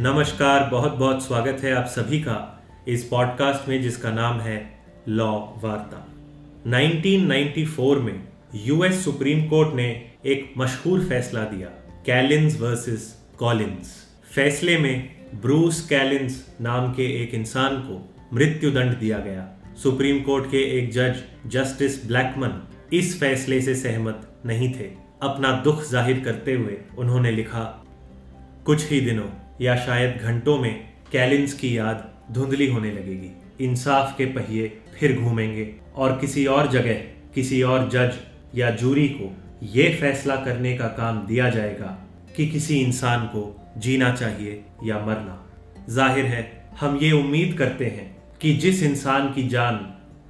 नमस्कार, बहुत बहुत स्वागत है आप सभी का इस पॉडकास्ट में जिसका नाम है लॉ वार्ता। 1994 में यूएस सुप्रीम कोर्ट ने एक मशहूर फैसला दिया कैलिंस वर्सेस कॉलिंस फैसले में ब्रूस कैलिंस नाम के एक इंसान को मृत्यु दंड दिया गया। सुप्रीम कोर्ट के एक जज जस्टिस ब्लैकमन इस फैसले से सहमत नहीं थे। अपना दुख ज़ाहिर करते हुए उन्होंने लिखा, कुछ ही दिनों या शायद घंटों में कैलिंस की याद धुंधली होने लगेगी। इंसाफ के पहिए फिर घूमेंगे और किसी और जगह, किसी और जज या जूरी को ये फैसला करने का काम दिया जाएगा कि किसी इंसान को जीना चाहिए या मरना। ज़ाहिर है, हम ये उम्मीद करते हैं कि जिस इंसान की जान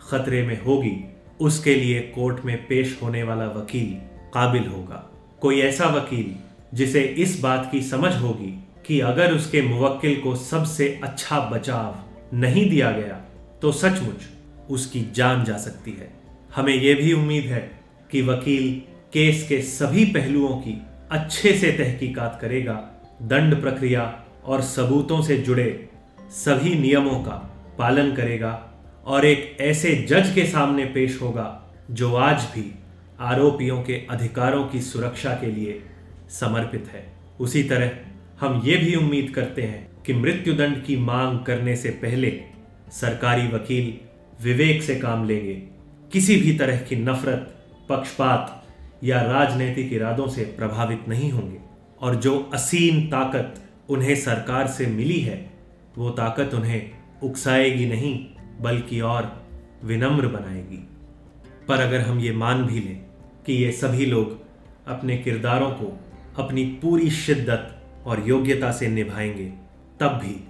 खतरे में होगी, उसके लिए कोर्ट में पेश होने वाला वकील काबिल होगा। कोई ऐसा वकील जिसे इस बात की समझ होगी कि अगर उसके मुवक्किल को सबसे अच्छा बचाव नहीं दिया गया तो सचमुच उसकी जान जा सकती है। हमें यह भी उम्मीद है कि वकील केस के सभी पहलुओं की अच्छे से तहकीकात करेगा। दंड प्रक्रिया और सबूतों से जुड़े सभी नियमों का पालन करेगा और एक ऐसे जज के सामने पेश होगा जो आज भी आरोपियों के अधिकारों की सुरक्षा के लिए समर्पित है। उसी तरह हम ये भी उम्मीद करते हैं कि मृत्युदंड की मांग करने से पहले सरकारी वकील विवेक से काम लेंगे। किसी भी तरह की नफरत, पक्षपात या राजनीतिक इरादों से प्रभावित नहीं होंगे। और जो असीम ताकत उन्हें सरकार से मिली है, वो ताकत उन्हें उकसाएगी नहीं, बल्कि और विनम्र बनाएगी। पर अगर हम ये मान भी लें कि ये सभी लोग अपने किरदारों को, अपनी पूरी शिद्दत और योग्यता से निभाएँगे, तब भी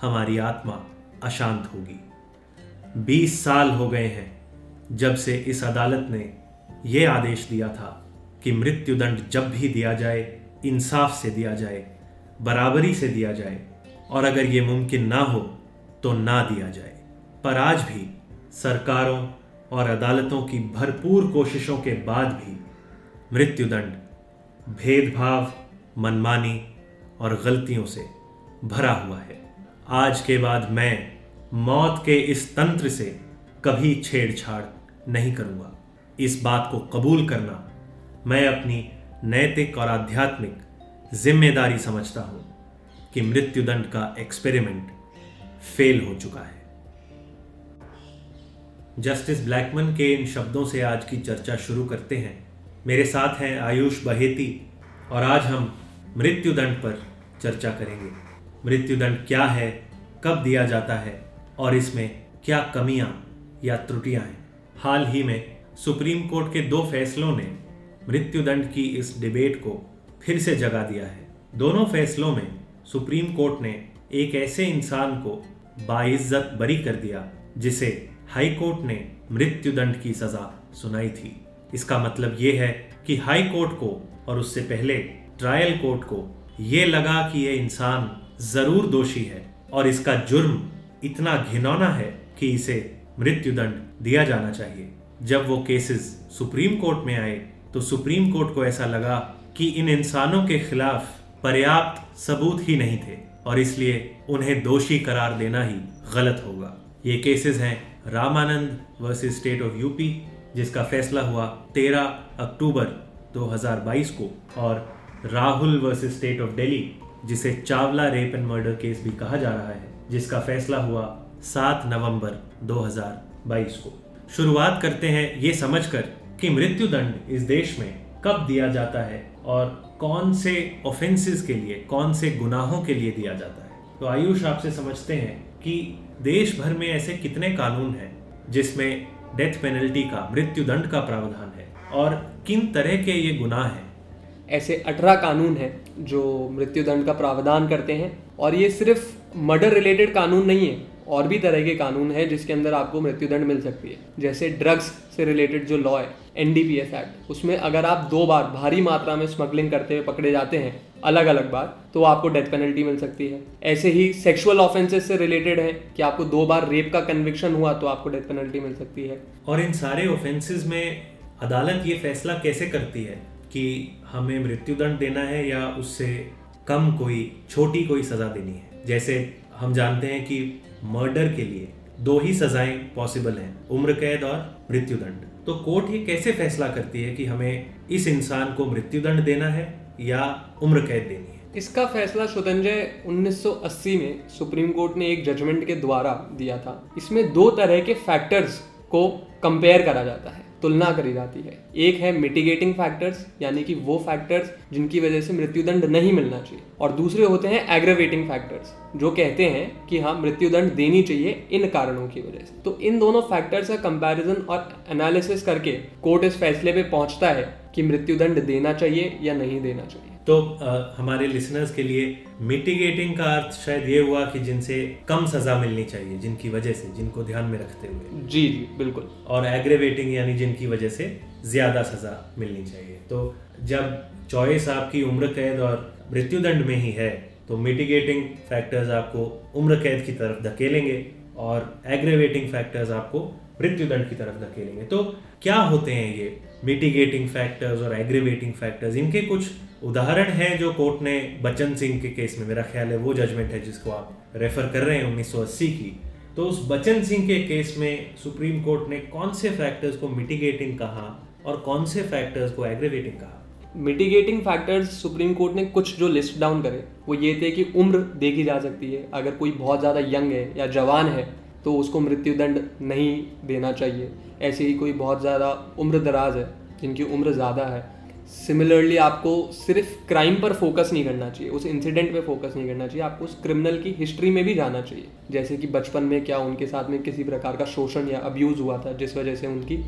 हमारी आत्मा अशांत होगी। बीस साल हो गए हैं जब से इस अदालत ने यह आदेश दिया था कि मृत्युदंड जब भी दिया जाए, इंसाफ से दिया जाए, बराबरी से दिया जाए, और अगर ये मुमकिन ना हो तो ना दिया जाए। पर आज भी सरकारों और अदालतों की भरपूर कोशिशों के बाद भी मृत्युदंड, भेदभाव, मनमानी और गलतियों से भरा हुआ है। आज के बाद मैं मौत के इस तंत्र से कभी छेड़छाड़ नहीं करूँगा। इस बात को कबूल करना मैं अपनी नैतिक और आध्यात्मिक ज़िम्मेदारी समझता हूँ कि मृत्युदंड का एक्सपेरिमेंट फेल हो चुका है। जस्टिस ब्लैकमन के इन शब्दों से आज की चर्चा शुरू करते हैं। मेरे साथ हैं आयुष बहेती और आज हम मृत्युदंड पर चर्चा करेंगे। मृत्युदंड क्या है, कब दिया जाता है, और इसमें क्या कमियाँ या त्रुटियाँ हैं? हाल ही में सुप्रीम कोर्ट के दो फैसलों ने मृत्युदंड की इस डिबेट को फिर से जगा दिया है। दोनों फैसलों में सुप्रीम कोर्ट ने एक ऐसे इंसान को बाइज्जत बरी कर दिया, जिसे हाई कोर्ट ने मृत्युदंड की सजा सुनाई थी। इसका मतलब ये है कि हाई कोर्ट को और उससे पहले ट्रायल कोर्ट को ये लगा कि ये इंसान ज़रूर दोषी है और इसका जुर्म इतना घिनौना है कि इसे मृत्युदंड दिया जाना चाहिए। जब वो केसेस सुप्रीम कोर्ट में आए तो सुप्रीम कोर्ट को ऐसा लगा कि इन इंसानों के खिलाफ पर्याप्त सबूत ही नहीं थे और इसलिए उन्हें दोषी करार देना ही गलत होगा। ये केसेस हैं Ramanand versus state of UP, जिसका फैसला हुआ 13 अक्टूबर 2022 को, और Rahul versus state of Delhi जिसे Chawla rape and murder case भी कहा जा रहा है, जिसका फैसला हुआ 7 नवंबर 2022 को। शुरुआत करते हैं ये समझकर कि मृत्युदंड इस देश में कब दिया जाता है और कौन से ऑफेंसेस के लिए, कौन से गुनाहों के लिए दिया जाता है। तो आयुष आपसे समझते हैं कि देश भर में ऐसे कितने कानून हैं जिसमें डेथ पेनल्टी का, मृत्युदंड का प्रावधान है और किन तरह के ये गुनाह हैं। ऐसे अठारह कानून हैं जो मृत्युदंड का प्रावधान करते हैं। और ये सिर्फ़ मर्डर रिलेटेड कानून नहीं है, और भी तरह के कानून हैं जिसके अंदर आपको मृत्युदंड मिल सकती है। जैसे ड्रग्स से रिलेटेड जो लॉ है एन एक्ट उसमें अगर आप दो बार भारी मात्रा में स्मगलिंग करते हुए पकड़े जाते हैं अलग अलग बार तो आपको डेथ पेनल्टी मिल सकती है। ऐसे ही सेक्सुअल ऑफेंसेस से रिलेटेड है, कि आपको दो बार रेप का कन्विक्शन हुआ तो आपको डेथ पेनल्टी मिल सकती है। और इन सारे ऑफेंसेस में अदालत ये फैसला कैसे करती है? कि हमें मृत्युदंड देना है या उससे कम कोई, छोटी कोई सजा देनी है। जैसे हम जानते हैं कि मर्डर के लिए दो ही सजाएँ पॉसिबल हैं, उम्र कैद और मृत्युदंड। तो कोर्ट ये कैसे फैसला करती है कि हमें इस इंसान को मृत्युदंड देना है या उम्र कैद देनी है? इसका फैसला शुतंजय 1980 में सुप्रीम कोर्ट ने एक जजमेंट के द्वारा दिया था। इसमें दो तरह के फैक्टर्स को कंपेयर करा जाता है। तुलना करी जाती है। एक है मिटिगेटिंग फैक्टर्स यानी कि वो फैक्टर्स जिनकी वजह से मृत्युदंड नहीं मिलना चाहिए। और दूसरे होते हैं एग्रेवेटिंग फैक्टर्स जो कहते हैं कि हाँ मृत्युदंड देनी चाहिए इन कारणों की वजह से। तो इन दोनों फैक्टर्स का कंपैरिजन और एनालिसिस करके कोर्ट इस फैसले पे पहुँचता है कि मृत्युदंड देना चाहिए या नहीं देना चाहिए। तो आ, हमारे लिसनर्स के लिए मिटिगेटिंग का अर्थ शायद ये हुआ कि जिनसे कम सजा मिलनी चाहिए जिनकी वजह से जिनको ध्यान में रखते हुए। जी जी बिल्कुल। और एग्रेवेटिंग यानी जिनकी वजह से ज़्यादा सजा मिलनी चाहिए। तो जब चॉइस आपकी उम्र कैद और मृत्युदंड में ही है तो मिटिगेटिंग फैक्टर्स आपको उम्र कैद की तरफ़ धकेलेंगे और एग्रेवेटिंग फैक्टर्स आपको मृत्युदंड की तरफ़ धकेलेंगे। तो क्या होते हैं ये मिटिगेटिंग फैक्टर्स और एग्रेवेटिंग फैक्टर्स इनके कुछ उदाहरण है जो कोर्ट ने बच्चन सिंह के केस में, मेरा ख्याल है वो जजमेंट है जिसको आप रेफर कर रहे हैं 1980 की। तो उस बच्चन सिंह के केस में सुप्रीम कोर्ट ने कौन से फैक्टर्स को मिटिगेटिंग कहा और कौन से फैक्टर्स को एग्रीवेटिंग कहा? मिटिगेटिंग फैक्टर्स सुप्रीम कोर्ट ने कुछ जो लिस्ट डाउन करे, वो ये थे कि उम्र देखी जा सकती है। अगर कोई बहुत ज़्यादा यंग है या जवान है तो उसको मृत्युदंड नहीं देना चाहिए। ऐसे ही कोई बहुत ज़्यादा उम्र दराज है, जिनकी उम्र ज़्यादा है सिमिलरली आपको सिर्फ़ क्राइम पर फोकस नहीं करना चाहिए, उस इंसिडेंट पे फोकस नहीं करना चाहिए, आपको उस क्रिमिनल की हिस्ट्री में भी जाना चाहिए। जैसे कि बचपन में क्या उनके साथ में किसी प्रकार का शोषण या अब्यूज़ हुआ था, जिस वजह से उनकी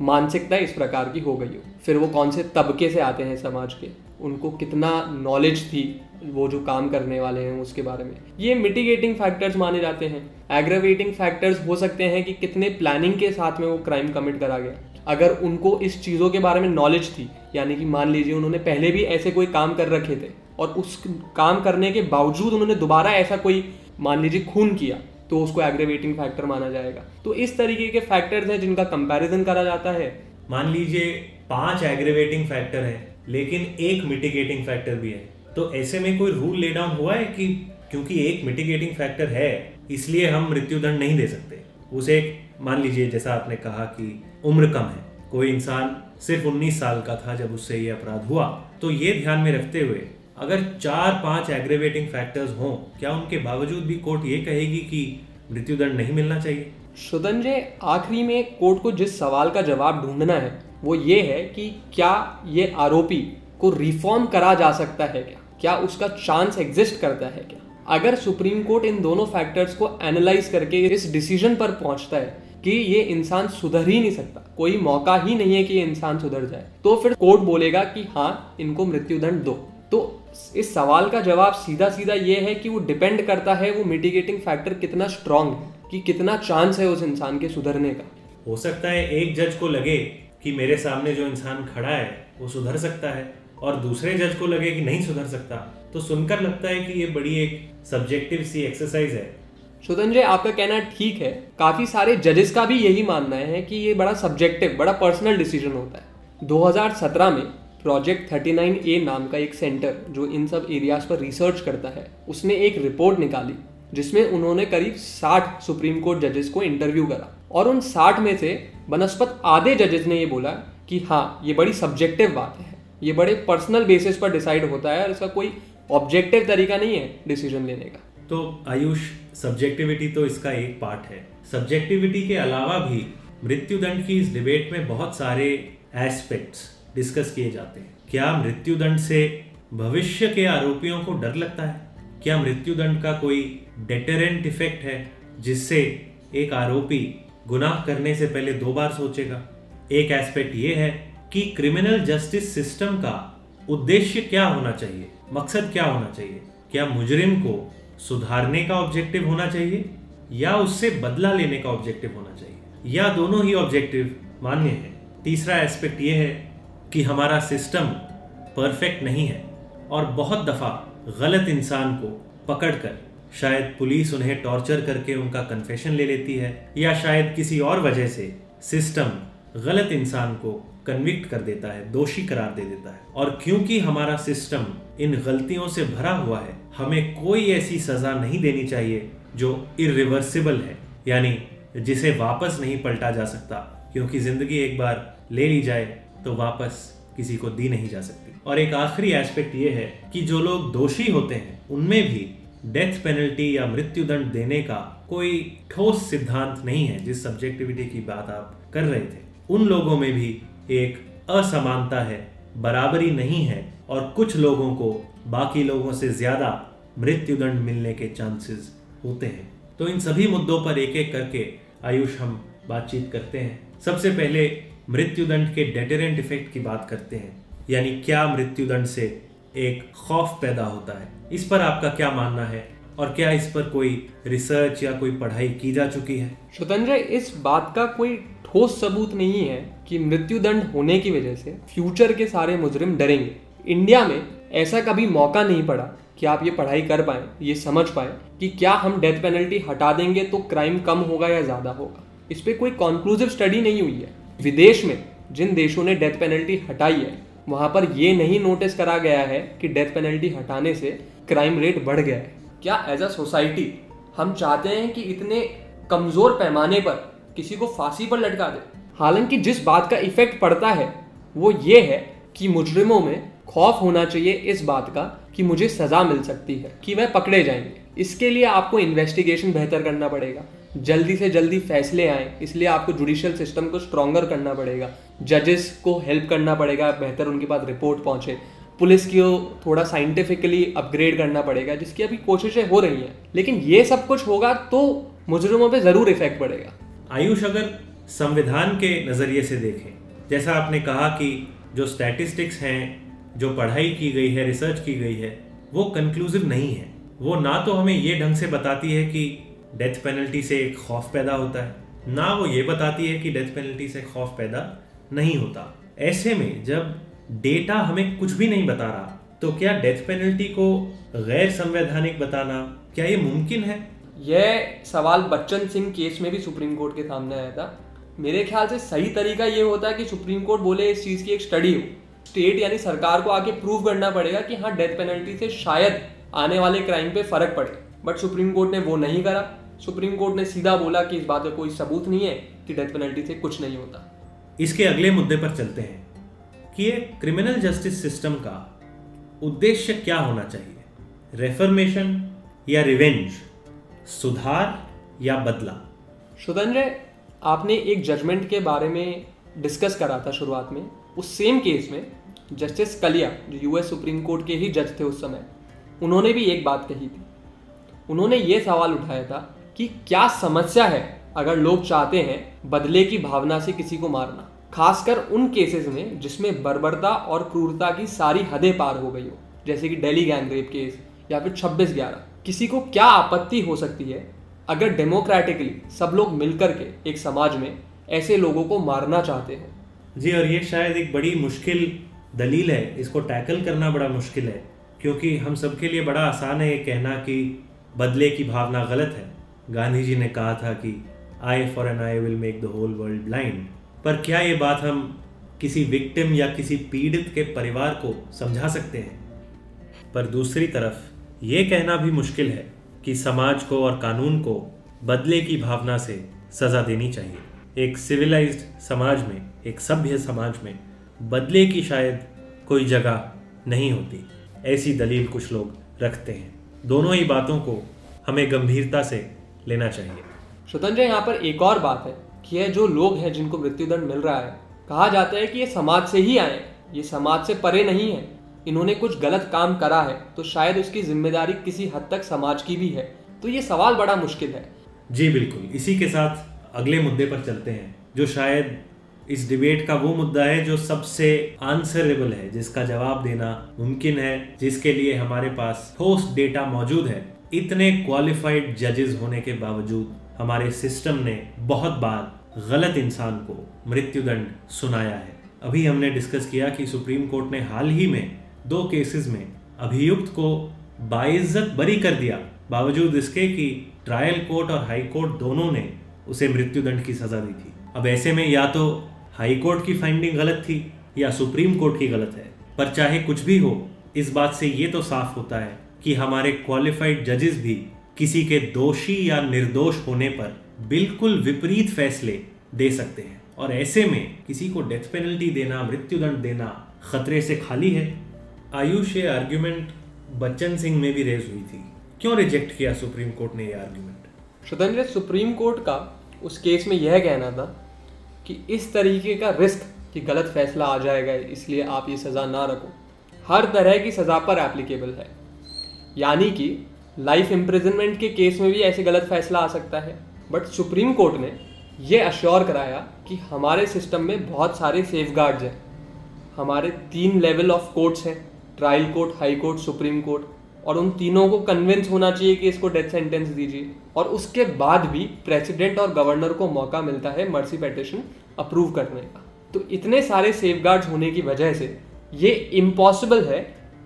मानसिकता इस प्रकार की हो गई हो। फिर वो कौन से तबके से आते हैं समाज के? उनको कितना नॉलेज थी वो जो काम करने वाले हैं उसके बारे में? ये मिटिगेटिंग फैक्टर्स माने जाते हैं। एग्रावेटिंग फैक्टर्स हो सकते हैं कि कितने प्लानिंग के साथ में वो क्राइम कमिट करा गया। अगर उनको इस चीज़ों के बारे में नॉलेज थी, यानी कि मान लीजिए उन्होंने पहले भी ऐसे कोई काम कर रखे थे, और उस काम करने के बावजूद उन्होंने दोबारा ऐसा कोई, मान लीजिए, खून किया तो उसको एग्रेवेटिंग फैक्टर माना जाएगा। तो इस तरीके के फैक्टर्स हैं जिनका कंपैरिजन करा जाता है। मान लीजिए पाँच एग्रेवेटिंग फैक्टर है, लेकिन एक मिटिगेटिंग फैक्टर भी है। तो ऐसे में कोई रूल ले डाउन हुआ है कि क्योंकि एक मिटिगेटिंग फैक्टर है, इसलिए हम मृत्युदंड नहीं दे सकते? उसे मान लीजिए, जैसा आपने कहा कि उम्र कम है। कोई इंसान सिर्फ़ 19 साल का था जब उससे ये अपराध हुआ। तो ये ध्यान में रखते हुए, अगर चार पाँच एग्रेवेटिंग फैक्टर्स हों, क्या उनके बावजूद भी कोर्ट ये कहेगी कि मृत्युदंड नहीं मिलना चाहिए? शुदंजय आखिरी में कोर्ट को जिस सवाल का जवाब ढूंढना है, वो ये है कि क्या ये आरोपी को रिफॉर्म करा जा सकता है क्या? क्या उसका चांस एग्जिस्ट करता है क्या? अगर सुप्रीम कोर्ट इन दोनों फैक्टर्स को एनालाइज करके इस डिसीज़न पर पहुँचता है कि ये इंसान सुधर ही नहीं सकता। कोई मौका ही नहीं है कि ये इंसान सुधर जाए। तो फिर कोर्ट बोलेगा कि हाँ इनको मृत्युदंड दो। तो इस सवाल का जवाब सीधा सीधा ये है कि वो डिपेंड करता है वो मिटिगेटिंग फैक्टर कितना स्ट्रांग है, कि कितना चांस है उस इंसान के सुधरने का। हो सकता है एक जज को लगे कि मेरे सामने जो इंसान खड़ा है, वो सुधर सकता है, और दूसरे जज को लगे कि नहीं सुधर सकता। तो सुनकर लगता है कि ये बड़ी एक सब्जेक्टिव सी एक्सरसाइज है। सुधंजय, आपका कहना ठीक है। काफ़ी सारे जजेस का भी यही मानना है कि ये बड़ा सब्जेक्टिव बड़ा पर्सनल डिसीज़न होता है। 2017 में प्रोजेक्ट 39 ए नाम का एक सेंटर जो इन सब एरियाज़ पर रिसर्च करता है, उसने एक रिपोर्ट निकाली, जिसमें उन्होंने करीब 60 सुप्रीम कोर्ट जजेस को इंटरव्यू करा। और उन 60 में से बनस्पत आधे जजेस ने ये बोला कि हाँ ये बड़ी सब्जेक्टिव बात है। ये बड़े पर्सनल बेसिस पर डिसाइड होता है और इसका कोई ऑब्जेक्टिव तरीका नहीं है डिसीज़न लेने का। तो आयुष सब्जेक्टिविटी तो इसका एक पार्ट है। सब्जेक्टिविटी के अलावा भी मृत्युदंड की इस डिबेट में बहुत सारे एस्पेक्ट्स डिस्कस किए जाते हैं। क्या मृत्युदंड से भविष्य के आरोपियों को डर लगता है? क्या मृत्युदंड का कोई डेटरेंट इफ़ेक्ट है, जिससे एक आरोपी गुनाह करने से पहले दो बार सोचेगा? एक एस्पेक्ट ये है कि क्रिमिनल जस्टिस सिस्टम का उद्देश्य क्या होना चाहिए? मकसद क्या होना चाहिए? क्या मुजरिम को सुधारने का ऑब्जेक्टिव होना चाहिए या उससे बदला लेने का ऑब्जेक्टिव होना चाहिए। या दोनों ही ऑब्जेक्टिव मान्य है। तीसरा एस्पेक्ट ये है कि हमारा सिस्टम परफेक्ट नहीं है और बहुत दफ़ा गलत इंसान को पकड़कर शायद पुलिस उन्हें टॉर्चर करके उनका कन्फेशन ले लेती है या शायद किसी और वजह से सिस्टम गलत इंसान को कन्विक्ट कर देता है, दोषी करार दे देता है। और क्योंकि हमारा सिस्टम इन गलतियों से भरा हुआ है, हमें कोई ऐसी सजा नहीं देनी चाहिए जो इरिवर्सिबल है, यानी जिसे वापस नहीं पलटा जा सकता। क्योंकि ज़िंदगी एक बार ले ली जाए तो वापस किसी को दी नहीं जा सकती। और एक आखिरी एस्पेक्ट ये है कि जो लोग दोषी होते हैं, उनमें भी डेथ पेनल्टी या मृत्यु दंड देने का कोई ठोस सिद्धांत नहीं है, जिस सब्जेक्टिविटी की बात आप कर रहे थे। उन लोगों में भी एक असमानता है, बराबरी नहीं है और कुछ लोगों को बाकी लोगों से ज़्यादा मृत्यु दंड मिलने के चांसेस होते हैं। तो इन सभी मुद्दों पर एक एक करके आयुष हम बातचीत करते हैं। सबसे पहले मृत्यु दंड के डेटरेंट इफ़ेक्ट की बात करते हैं, यानी क्या मृत्यु दंड से एक खौफ पैदा होता है। इस पर आपका क्या मानना है और क्या इस पर कोई रिसर्च या कोई पढ़ाई की जा चुकी है? स्वतंत्र इस बात का कोई ठोस सबूत नहीं है कि मृत्यु दंड होने की वजह से फ्यूचर के सारे मुजरिम डरेंगे। इंडिया में ऐसा कभी मौका नहीं पड़ा कि आप ये पढ़ाई कर पाए, ये समझ पाए कि क्या हम डेथ पेनल्टी हटा देंगे तो क्राइम कम होगा या ज़्यादा होगा। इस पर कोई कॉन्क्लूसिव स्टडी नहीं हुई है। विदेश में जिन देशों ने डेथ पेनल्टी हटाई है, वहाँ पर यह नहीं नोटिस करा गया है कि डेथ पेनल्टी हटाने से क्राइम रेट बढ़ गया है। क्या एज अ सोसाइटी हम चाहते हैं कि इतने कमज़ोर पैमाने पर किसी को फांसी पर लटका दे। हालाँकि जिस बात का इफ़ेक्ट पड़ता है, वो ये है कि मुजरिमों में खौफ होना चाहिए इस बात का कि मुझे सजा मिल सकती है, कि वह पकड़े जाएँगे। इसके लिए आपको इन्वेस्टिगेशन बेहतर करना पड़ेगा। जल्दी से जल्दी फैसले आए, इसलिए आपको जुडिशियल सिस्टम को स्ट्रॉन्गर करना पड़ेगा। जजेस को हेल्प करना पड़ेगा, बेहतर उनके पास रिपोर्ट पहुँचे। पुलिस की थोड़ा साइंटिफिकली अपग्रेड करना पड़ेगा, जिसकी अभी कोशिशें हो रही हैं। लेकिन ये सब कुछ होगा तो मुजरिमों पे ज़रूर इफ़ेक्ट पड़ेगा। आयुष अगर संविधान के नज़रिए से देखें, जैसा आपने कहा कि जो स्टैटिस्टिक्स हैं, जो पढ़ाई की गई है रिसर्च की गई है, वो कंक्लूसिव नहीं है। वो ना तो हमें ये ढंग से बताती है कि डेथ पेनल्टी से एक खौफ पैदा होता है, ना वो ये बताती है कि डेथ पेनल्टी से खौफ पैदा नहीं होता। ऐसे में जब डेटा हमें कुछ भी नहीं बता रहा तो क्या डेथ पेनल्टी को गैर संवैधानिक बताना क्या ये मुमकिन है? यह सवाल बच्चन सिंह केस में भी सुप्रीम कोर्ट के सामने आया था। मेरे ख्याल से सही तरीका ये होता है कि सुप्रीम कोर्ट बोले इस चीज़ की एक स्टडी हो। स्टेट यानी सरकार को आके प्रूव करना पड़ेगा कि हाँ डेथ पेनल्टी से शायद आने वाले क्राइम पे फ़र्क पड़े। बट सुप्रीम कोर्ट ने वो नहीं करा। सुप्रीम कोर्ट ने सीधा बोला कि इस बात का कोई सबूत नहीं है कि डेथ पेनल्टी से कुछ नहीं होता। इसके अगले मुद्दे पर चलते हैं कि ये क्रिमिनल जस्टिस सिस्टम का उद्देश्य क्या होना चाहिए? रेफर्मेशन या रिवेंज सुधार या बदला? सुधंजय आपने एक जजमेंट के बारे में डिस्कस करा था शुरुआत में। उस सेम केस में जस्टिस कलिया, जो यूएस सुप्रीम कोर्ट के ही जज थे उस समय, उन्होंने भी एक बात कही थी। उन्होंने ये सवाल उठाया था कि क्या समस्या है अगर लोग चाहते हैं बदले की भावना से किसी को मारना, खासकर उन केसेस में जिसमें बर्बरता और क्रूरता की सारी हदें पार हो गई हो, जैसे कि दिल्ली गैंग रेप केस या फिर छब्बीस ग्यारह। किसी को क्या आपत्ति हो सकती है, अगर डेमोक्रेटिकली सब लोग मिलकर के एक समाज में ऐसे लोगों को मारना चाहते हैं? जी, और ये शायद एक बड़ी मुश्किल दलील है। इसको टैकल करना बड़ा मुश्किल है, क्योंकि हम सबके लिए बड़ा आसान है ये कहना कि बदले की भावना गलत है। गांधी जी ने कहा था कि eye for an eye will make the whole world blind पर क्या ये बात हम किसी विक्टिम या किसी पीड़ित के परिवार को समझा सकते हैं? पर दूसरी तरफ़ ये कहना भी मुश्किल है कि समाज को और कानून को बदले की भावना से सज़ा देनी चाहिए। एक सिविलाइज्ड समाज में, एक सभ्य समाज में बदले की शायद कोई जगह नहीं होती। ऐसी दलील कुछ लोग रखते हैं। दोनों ही बातों को हमें गंभीरता से लेना चाहिए। स्वतंत्र यहाँ पर एक और बात है कि ये जो लोग हैं जिनको मृत्युदंड मिल रहा है, कहा जाता है कि ये समाज से ही आए ये समाज से परे नहीं है। इन्होंने कुछ गलत काम करा है तो शायद उसकी ज़िम्मेदारी किसी हद तक समाज की भी है। तो ये सवाल बड़ा मुश्किल है। जी, बिल्कुल। इसी के साथ अगले मुद्दे पर चलते हैं, जो शायद इस डिबेट का वो मुद्दा है, जो सबसे आंसरेबल है, जिसका जवाब देना मुमकिन है, जिसके लिए हमारे पास ठोस डेटा मौजूद है। इतने क्वालिफाइड जजेस होने के बावजूद हमारे सिस्टम ने बहुत बार गलत इंसान को मृत्युदंड सुनाया है। अभी हमने डिस्कस किया कि सुप्रीम कोर्ट ने हाल ही में दो केसेस में अभियुक्त को बाइज्जत बरी कर दिया, बावजूद इसके कि ट्रायल कोर्ट और हाई कोर्ट दोनों ने उसे मृत्युदंड की सजा दी थी। अब ऐसे में या तो हाई कोर्ट की फाइंडिंग गलत थी या सुप्रीम कोर्ट की गलत है। पर चाहे कुछ भी हो, इस बात से ये तो साफ़ होता है कि हमारे क्वालिफाइड जजेस भी किसी के दोषी या निर्दोष होने पर बिल्कुल विपरीत फैसले दे सकते हैं। और ऐसे में किसी को डेथ पेनल्टी देना, मृत्युदंड देना खतरे से खाली है। आयुष ये आर्ग्यूमेंट बच्चन सिंह में भी रेज हुई थी। क्यों रिजेक्ट किया सुप्रीम कोर्ट ने ये आर्ग्यूमेंट स्वतंत्र सुप्रीम कोर्ट का उस केस में यह कहना था कि इस तरीके का रिस्क कि गलत फैसला आ जाएगा, इसलिए आप ये सज़ा ना रखो। हर तरह की सज़ा पर एप्लीकेबल है। यानी कि लाइफ इम्प्रिजनमेंट के केस में भी ऐसे गलत फैसला आ सकता है। बट सुप्रीम कोर्ट ने यह अश्योर कराया कि हमारे सिस्टम में बहुत सारे सेफ़ गार्ड्स हैं। हमारे तीन लेवल ऑफ़ कोर्ट्स हैं। Trial court, high court, supreme court, और उन तीनों को कन्विंस होना चाहिए कि इसको डेथ सेंटेंस दीजिए। और उसके बाद भी प्रेसिडेंट और गवर्नर को मौका मिलता है मर्सी पेटिशन अप्रूव करने का। तो इतने सारे सेफ़ होने की वजह से ये इम्पॉसिबल है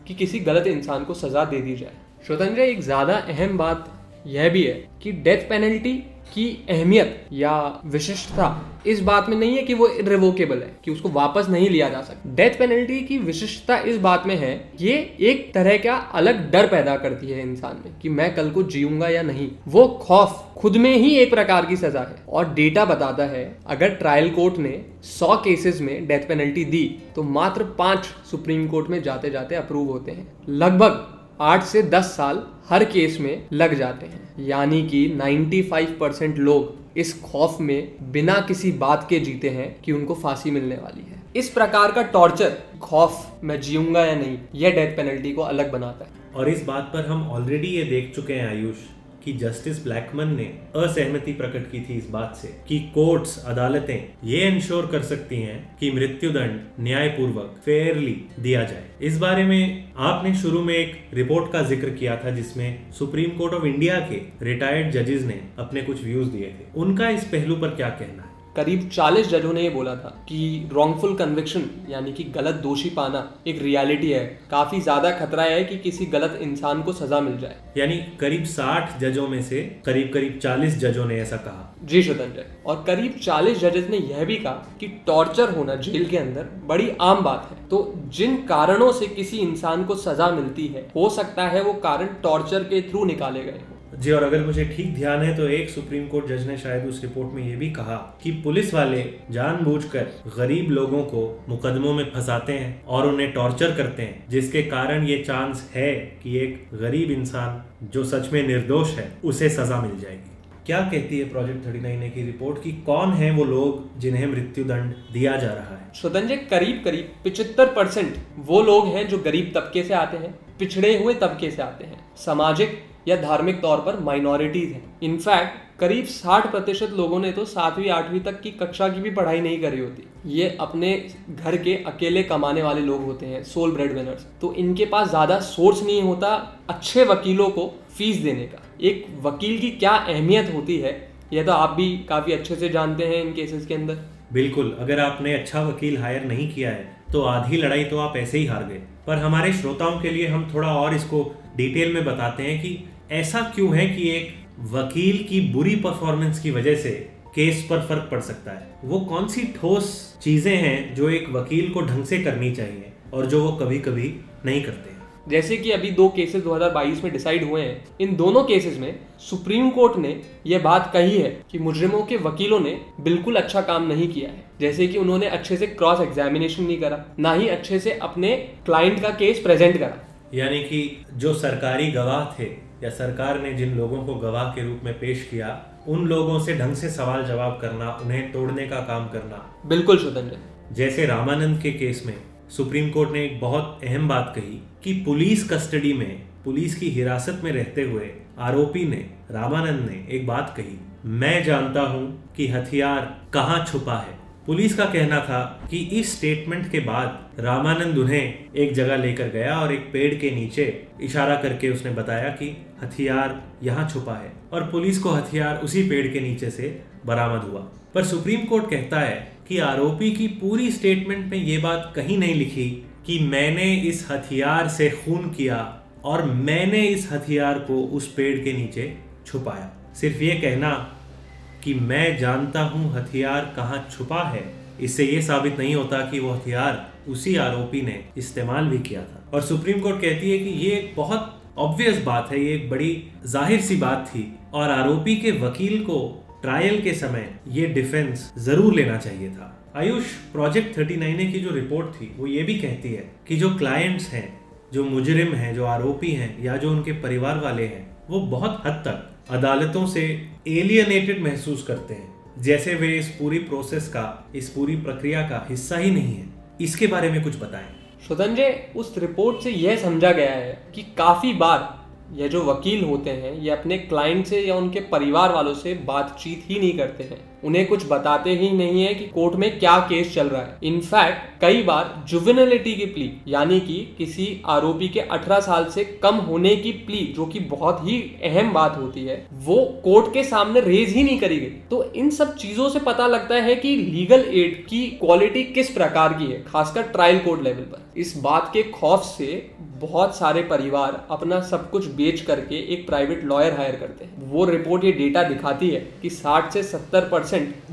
कि किसी गलत इंसान को सज़ा दे दी जाए। स्वतंत्र एक ज़्यादा अहम बात यह भी है कि डेथ पेनल्टी की अहमियत या विशिष्टता इस बात में नहीं है कि वो इरिवोकेबल है, कि उसको वापस नहीं लिया जा सकता। डेथ पेनल्टी की विशिष्टता इस बात में है, ये एक तरह का अलग डर पैदा करती है इंसान में, कि मैं कल को जीऊँगा या नहीं। वो खौफ खुद में ही एक प्रकार की सजा है। और डेटा बताता है, अगर ट्रायल कोर्ट ने 100 केसेस में डेथ पेनल्टी दी तो मात्र पाँच सुप्रीम कोर्ट में जाते जाते अप्रूव होते हैं। लगभग आठ से दस साल हर केस में लग जाते हैं। यानी कि 95 परसेंट लोग इस खौफ में बिना किसी बात के जीते हैं कि उनको फांसी मिलने वाली है। इस प्रकार का टॉर्चर खौफ मैं जीऊँगा या नहीं, यह डेथ पेनल्टी को अलग बनाता है। और इस बात पर हम ऑलरेडी ये देख चुके हैं, आयुष। कि जस्टिस ब्लैकमन ने असहमति प्रकट की थी इस बात से कि कोर्ट्स, अदालतें ये इंश्योर कर सकती हैं कि मृत्युदंड न्यायपूर्वक फेयरली दिया जाए। इस बारे में आपने शुरू में एक रिपोर्ट का ज़िक्र किया था जिसमें सुप्रीम कोर्ट ऑफ़ इंडिया के रिटायर्ड जजेस ने अपने कुछ व्यूज़ दिए थे। उनका इस पहलू पर क्या कहना है? करीब 40 जजों ने ये बोला था कि रॉन्गफुल कन्विक्शन यानी कि गलत दोषी पाना एक रियलिटी है। काफ़ी ज़्यादा खतरा है कि किसी गलत इंसान को सजा मिल जाए। यानी करीब 60 जजों में से करीब करीब 40 जजों ने ऐसा कहा। जी स्वतंत्र और करीब 40 जजेस ने यह भी कहा कि टॉर्चर होना जेल के अंदर बड़ी आम बात है। तो जिन कारणों से किसी इंसान को सजा मिलती है हो सकता है वो कारण टॉर्चर के थ्रू निकाले गए जी, और अगर मुझे ठीक ध्यान है तो एक सुप्रीम कोर्ट जज ने शायद उस रिपोर्ट में ये भी कहा कि पुलिस वाले जानबूझकर गरीब लोगों को मुकदमों में फंसाते हैं और उन्हें टॉर्चर करते हैं, जिसके कारण ये चांस है कि एक गरीब इंसान जो सच में निर्दोष है, उसे सजा मिल जाएगी। क्या कहती है प्रोजेक्ट थर्टी नाइन की रिपोर्ट की कौन है वो लोग जिन्हें मृत्यु दंड दिया जा रहा है? स्वतंत्र करीब करीब पिछहत्तर परसेंट वो लोग हैं जो गरीब तबके से आते हैं, पिछड़े हुए तबके से आते हैं। सामाजिक या धार्मिक तौर पर माइनॉरिटीज हैं। इनफैक्ट करीब 60 प्रतिशत लोगों ने तो सातवीं, आठवीं तक की कक्षा की भी पढ़ाई नहीं करी होती। ये अपने घर के अकेले कमाने वाले लोग होते हैं सोल ब्रेड विनर्स तो इनके पास ज़्यादा सोर्स नहीं होता अच्छे वकीलों को फ़ीस देने का। एक वकील की क्या अहमियत होती है, यह तो आप भी काफ़ी अच्छे से जानते हैं इन केसेस के अंदर। बिल्कुल, अगर आपने अच्छा वकील हायर नहीं किया है तो आधी लड़ाई तो आप ऐसे ही हार गए। पर हमारे श्रोताओं के लिए हम थोड़ा और इसको डिटेल में बताते हैं कि ऐसा क्यों है कि एक वकील की बुरी परफॉर्मेंस की वजह से केस पर फ़र्क पड़ सकता है? वो कौन सी ठोस चीज़ें हैं जो एक वकील को ढंग से करनी चाहिए और जो वो कभी कभी नहीं करते जैसे कि अभी दो केसेस 2022 में डिसाइड हुए हैं। इन दोनों केसेस में सुप्रीम कोर्ट ने यह बात कही है कि मुजरिमों के वकीलों ने बिल्कुल अच्छा काम नहीं किया है। जैसे कि उन्होंने अच्छे से क्रॉस एग्जामिनेशन नहीं करा ना ही अच्छे से अपने क्लाइंट का केस प्रेजेंट करा। यानी कि जो सरकारी गवाह थे या सरकार ने जिन लोगों को गवाह के रूप में पेश किया उन लोगों से ढंग से सवाल जवाब करना उन्हें तोड़ने का काम करना। बिल्कुल स्वतंत्र जैसे रामानंद के केस में सुप्रीम कोर्ट ने एक बहुत अहम बात कही कि पुलिस कस्टडी में पुलिस की हिरासत में रहते हुए आरोपी ने रामानंद ने एक बात कही मैं जानता हूँ कि हथियार कहाँ छुपा है। पुलिस का कहना था कि इस स्टेटमेंट के बाद रामानंद उन्हें एक जगह लेकर गया और एक पेड़ के नीचे इशारा करके उसने बताया कि हथियार यहाँ छुपा है और पुलिस को हथियार उसी पेड़ के नीचे से बरामद हुआ। पर सुप्रीम कोर्ट कहता है कि आरोपी की पूरी स्टेटमेंट में ये बात कहीं नहीं लिखी कि मैंने इस हथियार से खून किया और मैंने इस हथियार को उस पेड़ के नीचे छुपाया। सिर्फ़ ये कहना कि मैं जानता हूँ हथियार कहाँ छुपा है, इससे ये साबित नहीं होता कि वो हथियार उसी आरोपी ने इस्तेमाल भी किया था। और सुप्रीम कोर्ट कहती है कि ये बहुत ऑब्वियस बात है, ये एक बड़ी ज़ाहिर सी बात थी और आरोपी के वकील को ट्रायल के समय ये डिफेंस ज़रूर लेना चाहिए था। आयुष प्रोजेक्ट 39 की जो रिपोर्ट थी, वो ये भी कहती है कि जो क्लाइंट्स हैं, जो मुजरिम हैं, जो आरोपी हैं या जो उनके परिवार वाले हैं, वो बहुत हद तक अदालतों से एलियनेटेड महसूस करते हैं। जैसे वे इस पूरी प्रोसेस का, इस पूरी प्रक्रिया का हिस्सा ही नहीं है। इसके बारे में कुछ बताएँ। सुधंजय उस रिपोर्ट से यह समझा गया है कि काफ़ी बार यह जो वकील होते हैं, ये अपने क्लाइंट से या उनके परिवार वालों से बातचीत ही नहीं करते हैं। उन्हें कुछ बताते ही नहीं है कि कोर्ट में क्या केस चल रहा है। इनफैक्ट कई बार जुवेनलिटी की प्ली यानी कि किसी आरोपी के 18 साल से कम होने की प्ली जो कि बहुत ही अहम बात होती है, वो कोर्ट के सामने रेज ही नहीं करी गई। तो इन सब चीज़ों से पता लगता है कि लीगल एड की क्वालिटी किस प्रकार की है, खासकर ट्रायल कोर्ट लेवल पर। इस बात के खौफ से बहुत सारे परिवार अपना सब कुछ बेच करके एक प्राइवेट लॉयर हायर करते हैं। वो रिपोर्ट ये डेटा दिखाती है कि 60 से 70 परसेंट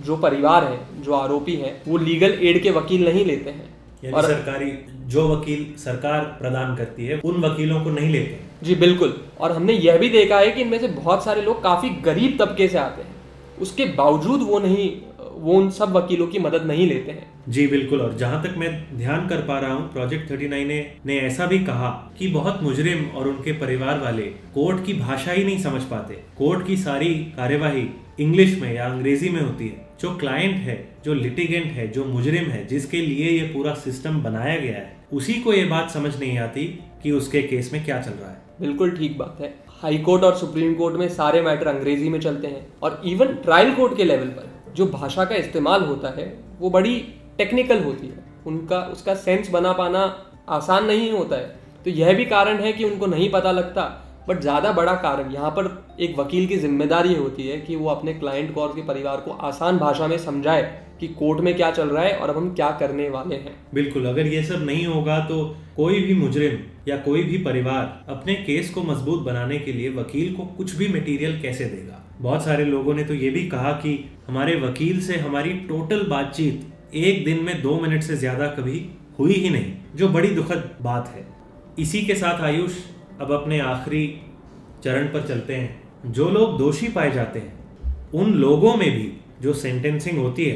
जो परिवार है जो आरोपी है वो लीगल एड के वकील नहीं लेते हैं। और सरकारी जो वकील सरकार प्रदान करती है उन वकीलों को नहीं लेते जी बिल्कुल। और हमने यह भी देखा है कि इनमें से बहुत सारे लोग काफ़ी गरीब तबके से आते हैं। उसके बावजूद वो नहीं वो उन सब वकीलों की मदद नहीं लेते हैं। जी बिल्कुल और जहाँ तक मैं ध्यान कर पा रहा हूँ प्रोजेक्ट 39 ने, ने ऐसा भी कहा कि बहुत मुजरिम और उनके परिवार वाले कोर्ट की भाषा ही नहीं समझ पाते। कोर्ट की सारी कार्यवाही इंग्लिश में या अंग्रेज़ी में होती है। जो क्लाइंट है जो लिटिगेंट है जो मुजरिम है जिसके लिए ये पूरा सिस्टम बनाया गया है उसी को ये बात समझ नहीं आती कि उसके केस में क्या चल रहा है। बिल्कुल ठीक बात है। हाई कोर्ट और सुप्रीम कोर्ट में सारे मैटर अंग्रेज़ी में चलते हैं और इवन ट्रायल कोर्ट के लेवल पर। जो भाषा का इस्तेमाल होता है, वो बड़ी टेक्निकल होती है। उनका, उसका सेंस बना पाना आसान नहीं होता है। तो यह भी कारण है कि उनको नहीं पता लगता। बट ज़्यादा बड़ा कारण, यहाँ पर एक वकील की ज़िम्मेदारी होती है कि वो अपने क्लाइंट को और उसके परिवार को आसान भाषा में समझाए कि कोर्ट में क्या चल रहा है और अब हम क्या करने वाले हैं। बिल्कुल, अगर ये सब नहीं होगा तो कोई भी मुजरिम या कोई भी परिवार अपने केस को मज़बूत बनाने के लिए वकील को कुछ भी मटेरियल कैसे देगा? बहुत सारे लोगों ने तो ये भी कहा कि हमारे वकील से हमारी टोटल बातचीत एक दिन में दो मिनट से ज़्यादा कभी हुई ही नहीं, जो बड़ी दुखद बात है। इसी के साथ आयुष, अब अपने आखिरी चरण पर चलते हैं। जो लोग दोषी पाए जाते हैं, उन लोगों में भी जो सेंटेंसिंग होती है,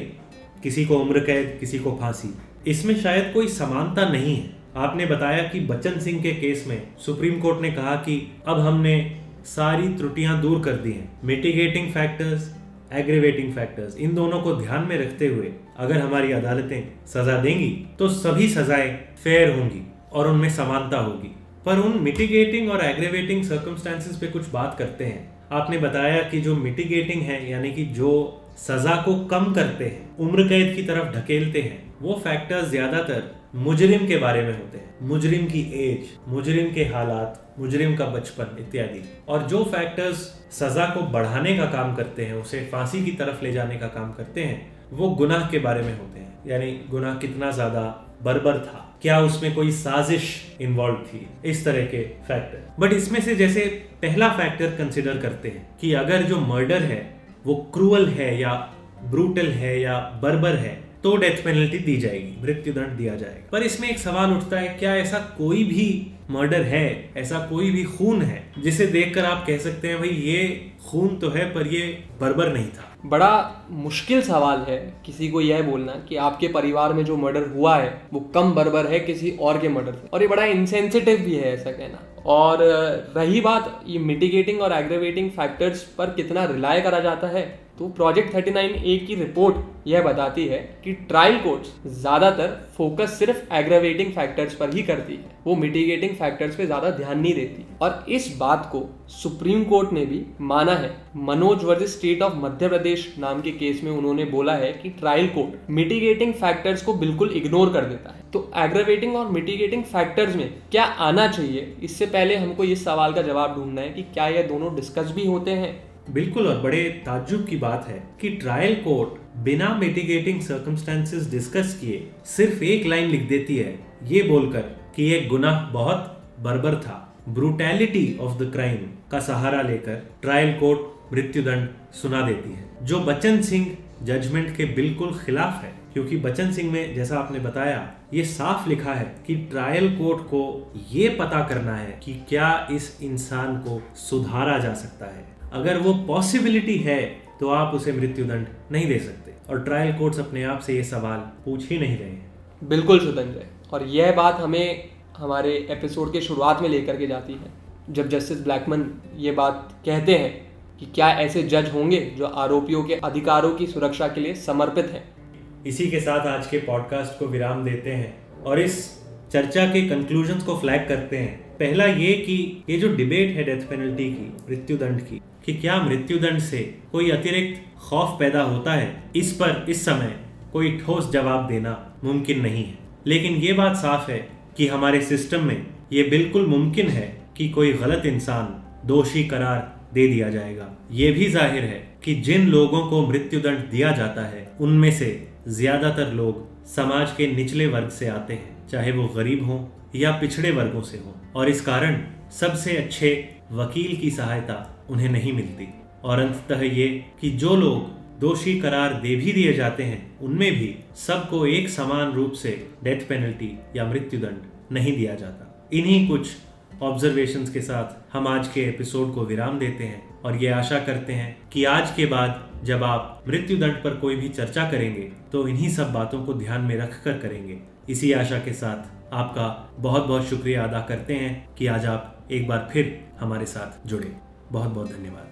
किसी को उम्र कैद, किसी को फांसी, इसमें शायद कोई समानता नहीं है। आपने बताया कि बच्चन सिंह के केस में सुप्रीम कोर्ट ने कहा कि अब हमने सारी त्रुटियाँ दूर कर दी हैं। मिटिगेटिंग फैक्टर्स एग्रीवेटिंग फैक्टर्स इन दोनों को ध्यान में रखते हुए अगर हमारी अदालतें सजा देंगी तो सभी सजाएँ फेयर होंगी और उनमें समानता होगी। पर उन मिटिगेटिंग और एग्रीवेटिंग सर्कमस्टांसिस पे कुछ बात करते हैं। आपने बताया कि जो मिटिगेटिंग है, यानी कि जो सजा को कम करते हैं उम्र कैद की तरफ़ ढकेलते हैं, वो फैक्टर्स ज़्यादातर मुजरिम के बारे में होते हैं। मुजरिम की एज मुजरिम के हालात, मुजरिम का बचपन इत्यादि। और जो फैक्टर्स सजा को बढ़ाने का काम करते हैं, उसे फांसी की तरफ़ ले जाने का काम करते हैं, वो गुनाह के बारे में होते हैं। यानी गुनाह कितना ज़्यादा बर्बर था। क्या उसमें कोई साजिश इन्वॉल्व थी? इस तरह के फैक्टर बट इसमें से जैसे पहला फैक्टर कंसिडर करते हैं कि अगर जो मर्डर है, वो क्रूअल है या ब्रूटल है या बर्बर है तो डेथ पेनल्टी दी जाएगी मृत्यु दंड दिया जाएगा। पर इसमें एक सवाल उठता है, क्या ऐसा कोई भी मर्डर है, ऐसा कोई भी खून है, जिसे देखकर आप कह सकते हैं, भाई, ये खून तो है, पर ये बर्बर नहीं था बड़ा मुश्किल सवाल है किसी को यह बोलना कि आपके परिवार में जो मर्डर हुआ है, वो कम बर्बर है, किसी और के मर्डर से। और ये बड़ा इंसेंसिटिव भी है ऐसा कहना। और रही बात, ये मिटिगेटिंग और एग्रेवेटिंग फैक्टर्स पर कितना रिलाय करा जाता है? तो प्रोजेक्ट 39 ए की रिपोर्ट यह बताती है कि ट्रायल कोर्ट्स ज़्यादातर फोकस सिर्फ़ एग्रावेटिंग फैक्टर्स पर ही करती है। वो मिटिगेटिंग फैक्टर्स पे ज़्यादा ध्यान नहीं देती। और इस बात को सुप्रीम कोर्ट ने भी माना है। Manoj versus state of Madhya Pradesh नाम के केस में उन्होंने बोला है कि ट्रायल कोर्ट मिटिगेटिंग फैक्टर्स को बिल्कुल इग्नोर कर देता है। तो एग्रावेटिंग और मिटिगेटिंग फैक्टर्स में क्या आना चाहिए? इससे पहले हमको इस सवाल का जवाब ढूंढना है कि क्या यह दोनों डिस्कस भी होते हैं? बिल्कुल, और बड़े ताज्जुब की बात है कि ट्रायल कोर्ट बिना मिटिगेटिंग सर्कमस्टेंसेस डिस्कस किए सिर्फ़ एक लाइन लिख देती है, ये बोलकर कि ये गुनाह बहुत बर्बर था। ब्रूटैलिटी ऑफ़ द क्राइम का सहारा लेकर ट्रायल कोर्ट मृत्युदंड सुना देती है। जो बच्चन सिंह जजमेंट के बिल्कुल खिलाफ है, क्योंकि बच्चन सिंह में, जैसा आपने बताया, ये साफ़ लिखा है कि ट्रायल कोर्ट को ये पता करना है कि क्या इस इंसान को सुधारा जा सकता है। अगर वो पॉसिबिलिटी है तो आप उसे मृत्युदंड नहीं दे सकते। और ट्रायल कोर्ट्स अपने आप से ये सवाल पूछ ही नहीं रहे हैं। बिल्कुल शुभंजय और यह बात हमें हमारे एपिसोड के शुरुआत में लेकर के जाती है जब जस्टिस ब्लैकमन ये बात कहते हैं कि क्या ऐसे जज होंगे जो आरोपियों के अधिकारों की सुरक्षा के लिए समर्पित हैं। इसी के साथ आज के पॉडकास्ट को विराम देते हैं और इस चर्चा के कंक्लूजन्स को फ्लैग करते हैं। पहला ये कि ये जो डिबेट है डेथ पेनल्टी की मृत्युदंड की कि क्या मृत्युदंड से कोई अतिरिक्त खौफ पैदा होता है? इस पर इस समय कोई ठोस जवाब देना मुमकिन नहीं है। लेकिन ये बात साफ़ है कि हमारे सिस्टम में ये बिल्कुल मुमकिन है कि कोई गलत इंसान दोषी करार दे दिया जाएगा। ये भी ज़ाहिर है कि जिन लोगों को मृत्युदंड दिया जाता है, उनमें से ज़्यादातर लोग समाज के निचले वर्ग से आते हैं, चाहे वो गरीब हों या पिछड़े वर्गों से हों। और इस कारण सबसे अच्छे वकील की सहायता उन्हें नहीं मिलती। और अंततः ये कि जो लोग दोषी करार दे भी दिए जाते हैं, उनमें भी सबको एक समान रूप से डेथ पेनल्टी या मृत्युदंड नहीं दिया जाता। इन्हीं कुछ ऑब्जर्वेशन के साथ हम आज के एपिसोड को विराम देते हैं और ये आशा करते हैं कि आज के बाद जब आप मृत्यु दंड पर कोई भी चर्चा करेंगे तो इन्हीं सब बातों को ध्यान में रख कर करेंगे। इसी आशा के साथ आपका बहुत बहुत शुक्रिया अदा करते हैं कि आज आप एक बार फिर हमारे साथ जुड़े। बहुत बहुत धन्यवाद।